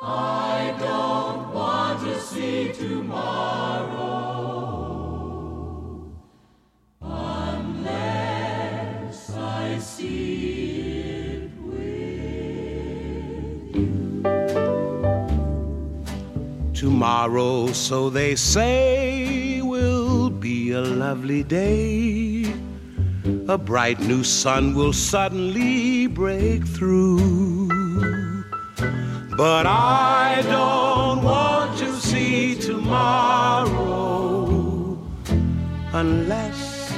I don't want to see tomorrow unless I see it with you. Tomorrow, so they say, will be a lovely day. A bright new sun will suddenly break through. But I don't want to see tomorrow unless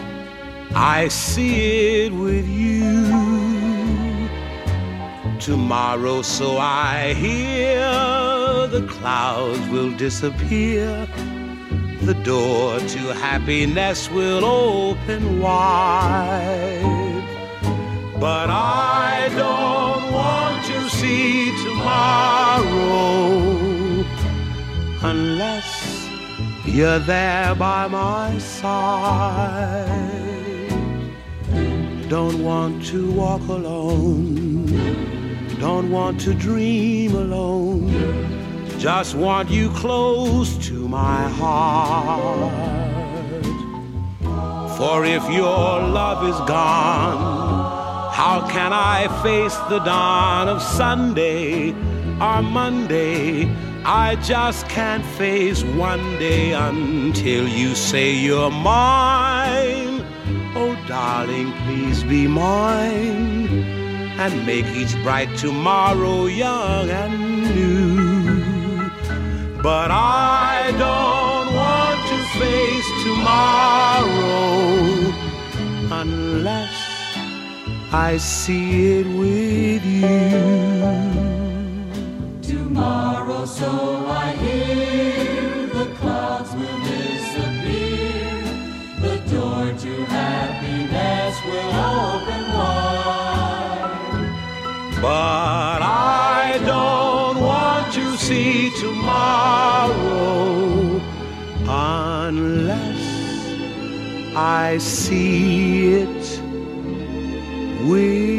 I see it with you. Tomorrow, so I hear the clouds will disappear. The door to happiness will open wide. But I don't see tomorrow unless you're there by my side. Don't want to walk alone, don't want to dream alone. Just want you close to my heart. For if your love is gone, how can I face the dawn of Sunday or Monday? I just can't face one day until you say you're mine. Oh, darling, please be mine and make each bright tomorrow young and new. But I don't want to face tomorrow I see it with you. Tomorrow, so I hear the clouds will disappear. The door to happiness will open wide. But I don't want to see tomorrow unless I see it with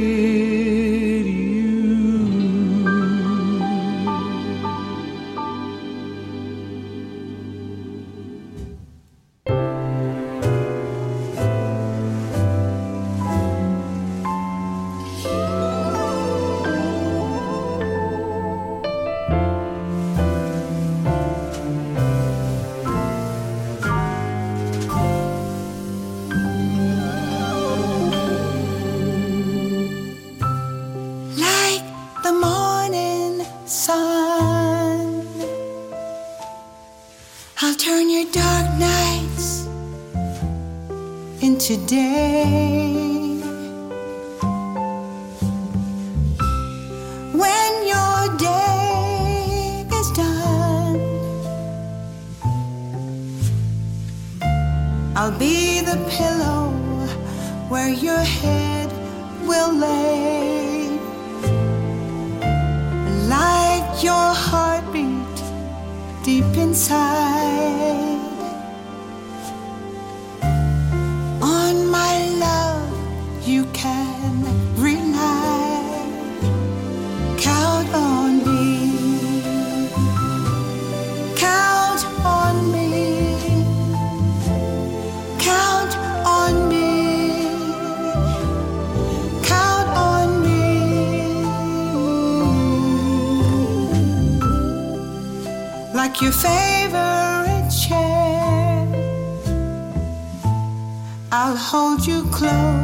close.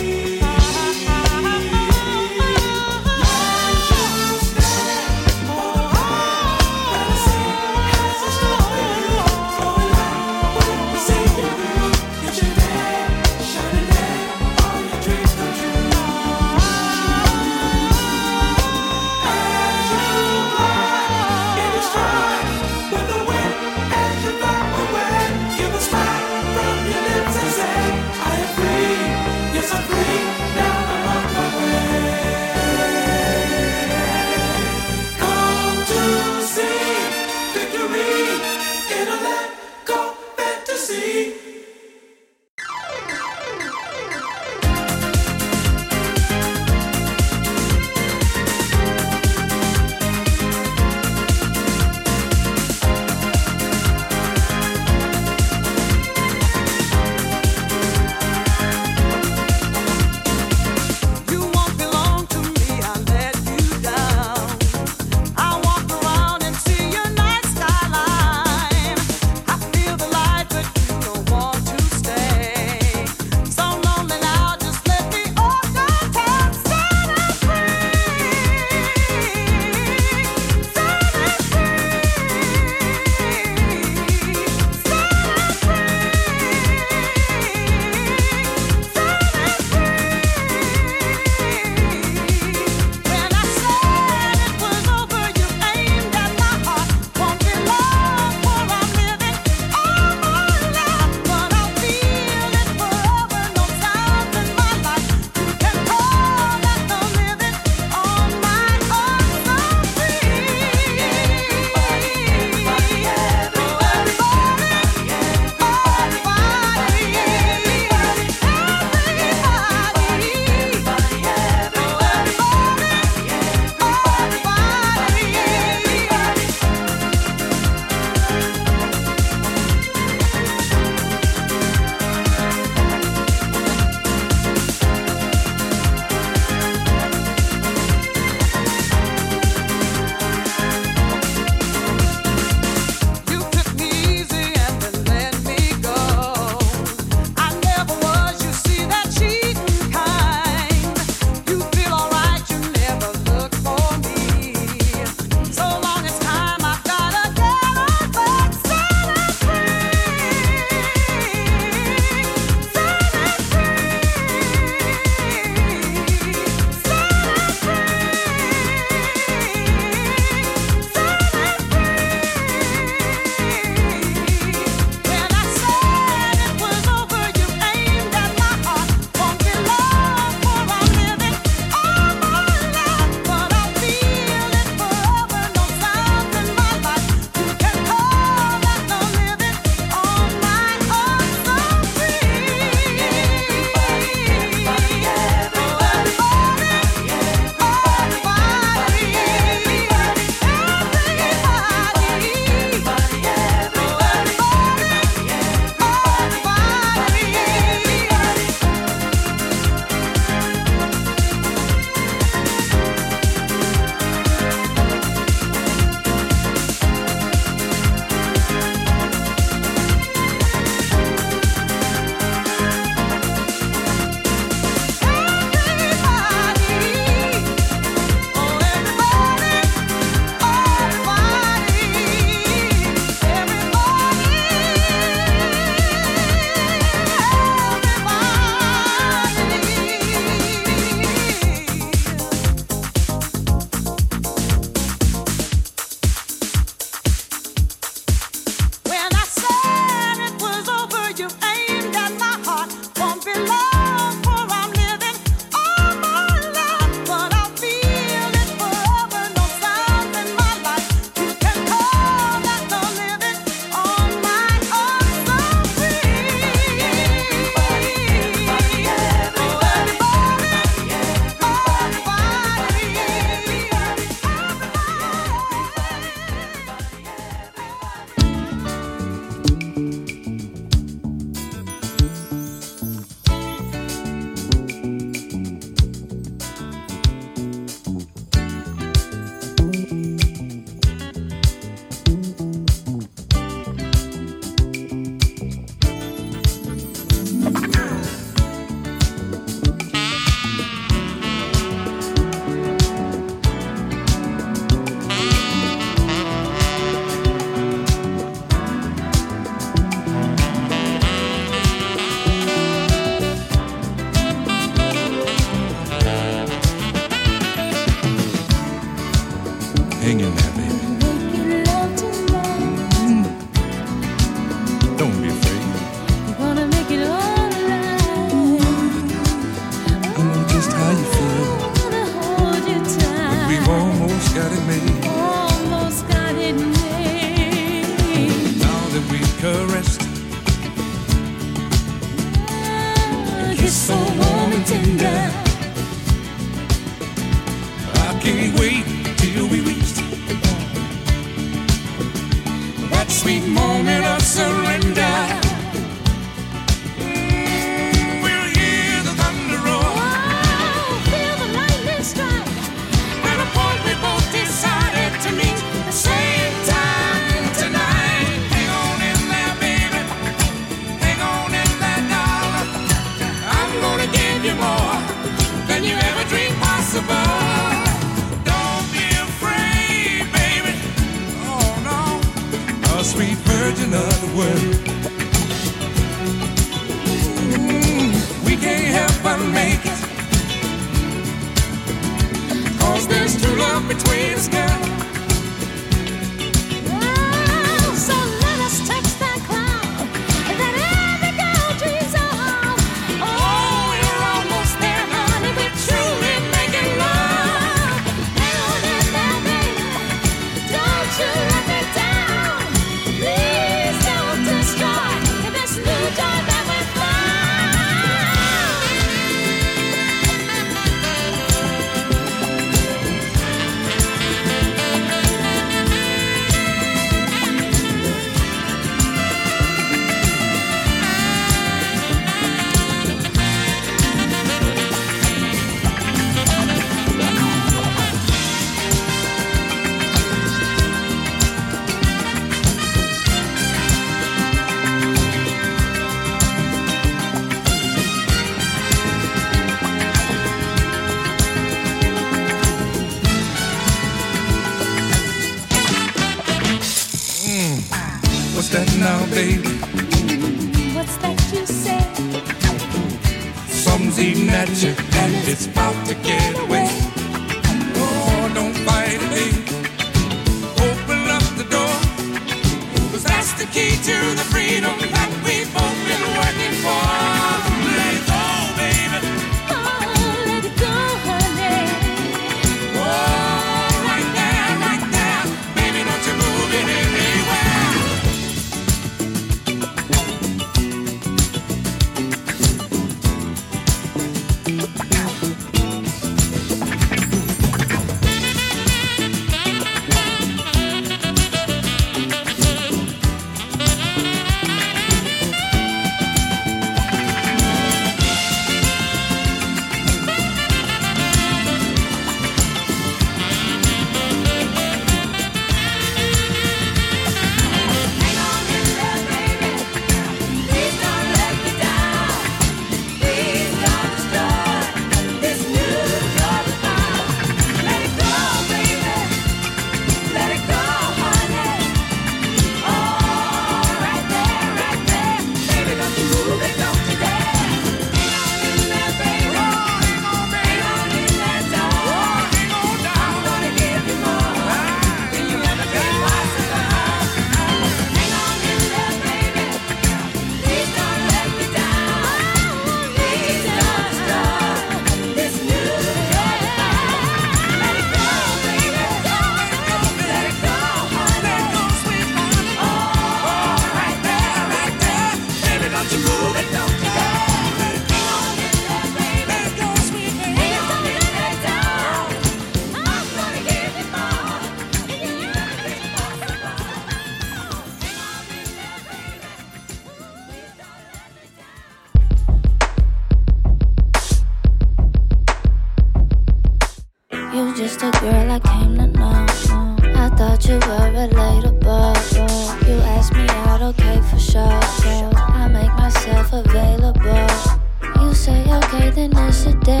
Say okay,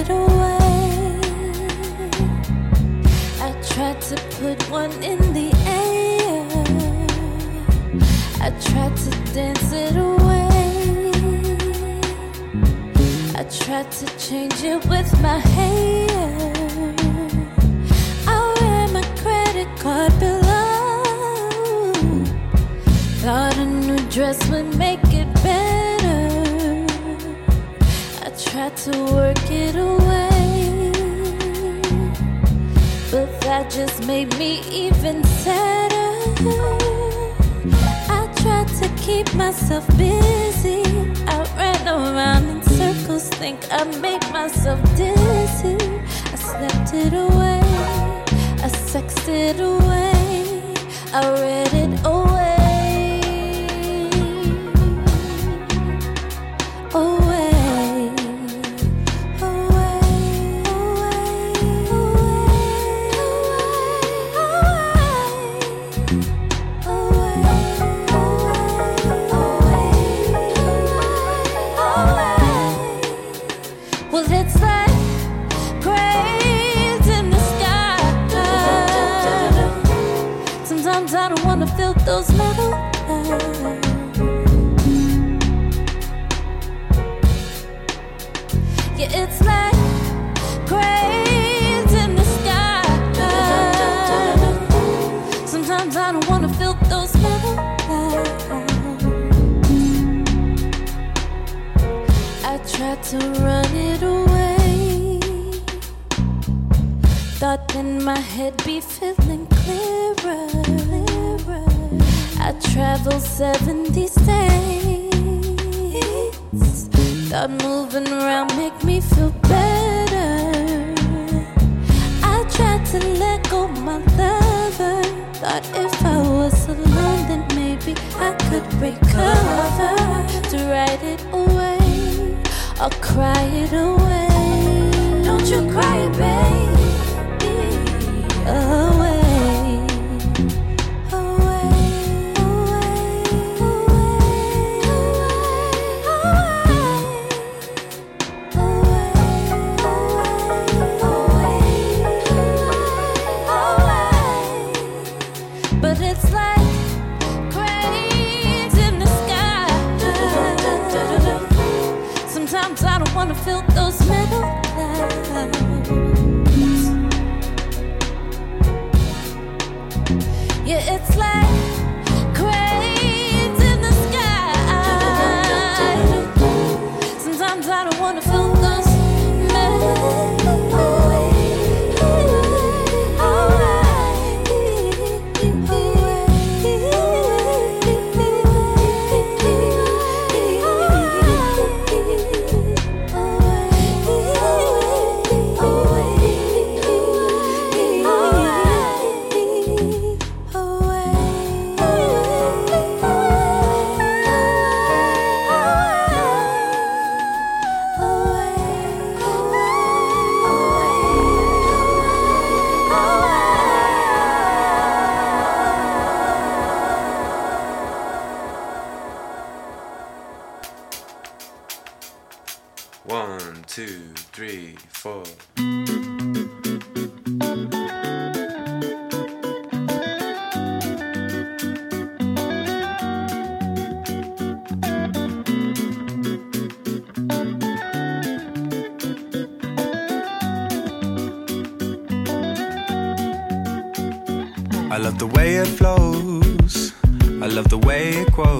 it away. I tried to put one in the air. I tried to dance it away. I tried to change it with my hair. I wear my credit card below. Thought a new dress would make it better. I tried to work it away, but that just made me even sadder. I tried to keep myself busy. I ran around in circles, think I made myself dizzy. I slept it away, I sexed it away, I read it. Away, Traveled 70 states. Thought moving around make me feel better. I tried to let go my lover. Thought if I was alone, then maybe I could recover. To write it away or cry it away. Don't you cry, baby. Away. One, two, three, four. I love the way it flows. I love the way it grows.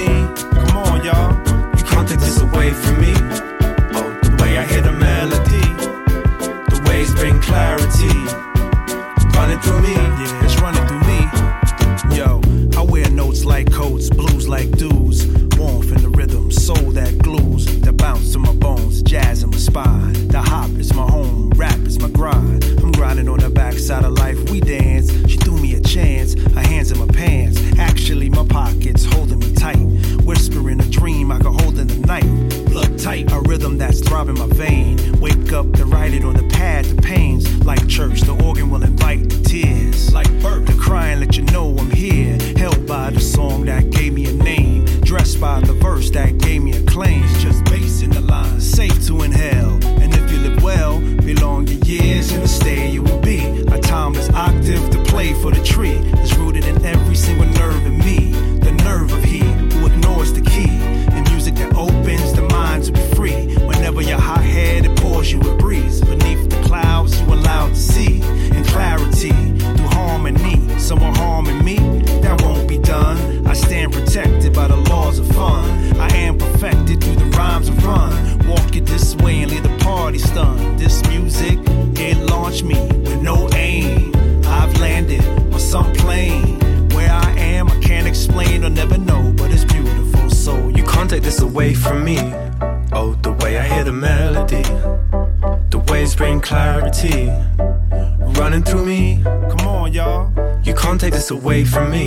take this away from me.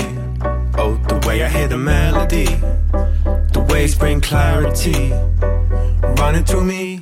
Oh, the way I hear the melody, the waves bring clarity running through me.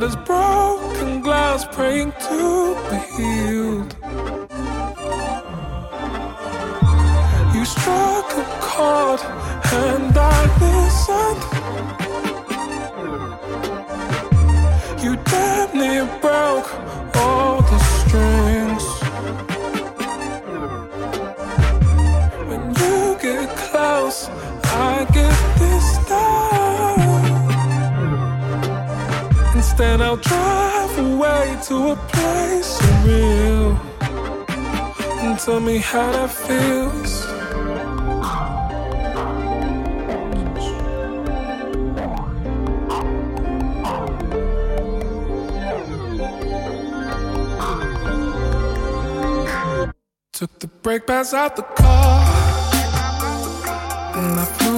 not tell me how that feels. Took the brake pads out the car, and I flew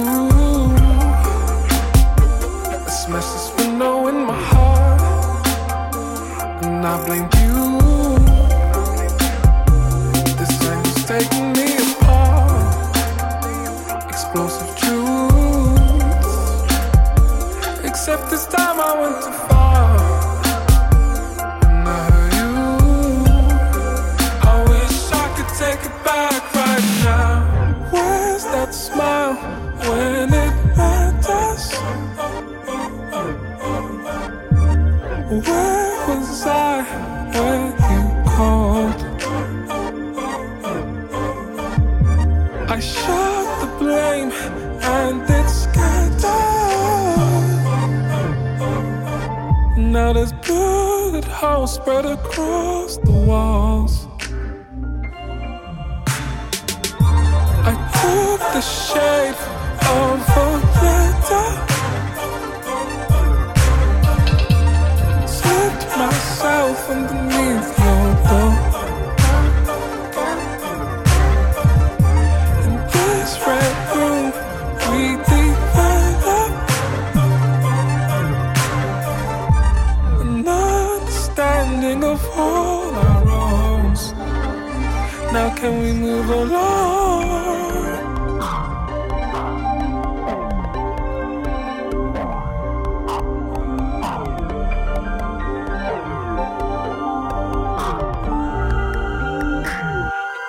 house spread across the walls. I took the shape of a letter, slipped myself underneath your. Now can we move along?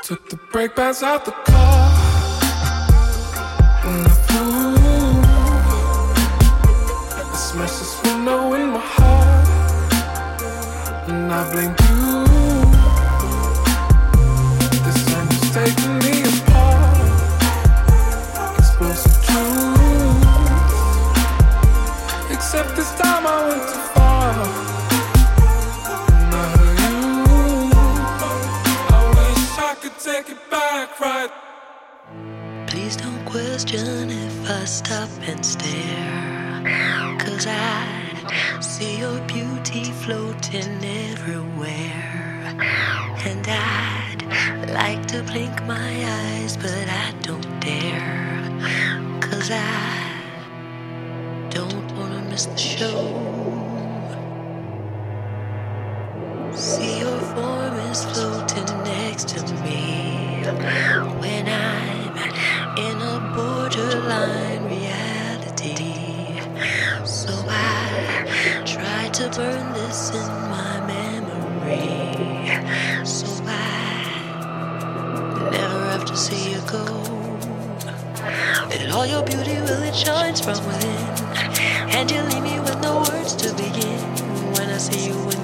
Took the brake pads out the blink my eyes, but I don't dare. Cause I don't wanna miss the show. See your form is floating next to me when I'm in a borderline reality. So I try to burn this in. All your beauty will it shines from within. And you leave me with no words to begin. When I see you in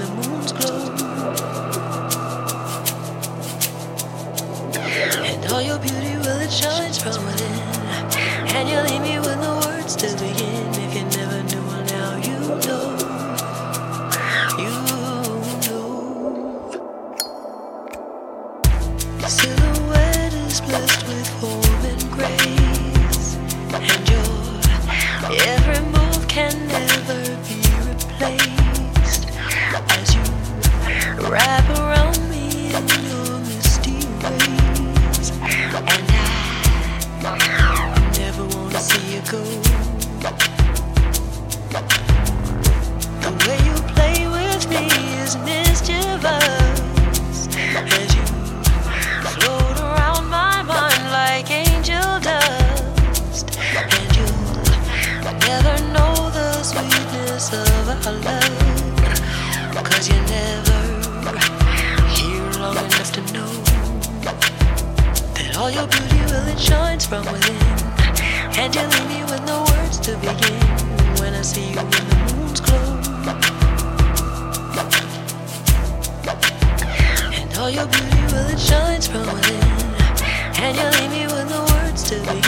easily.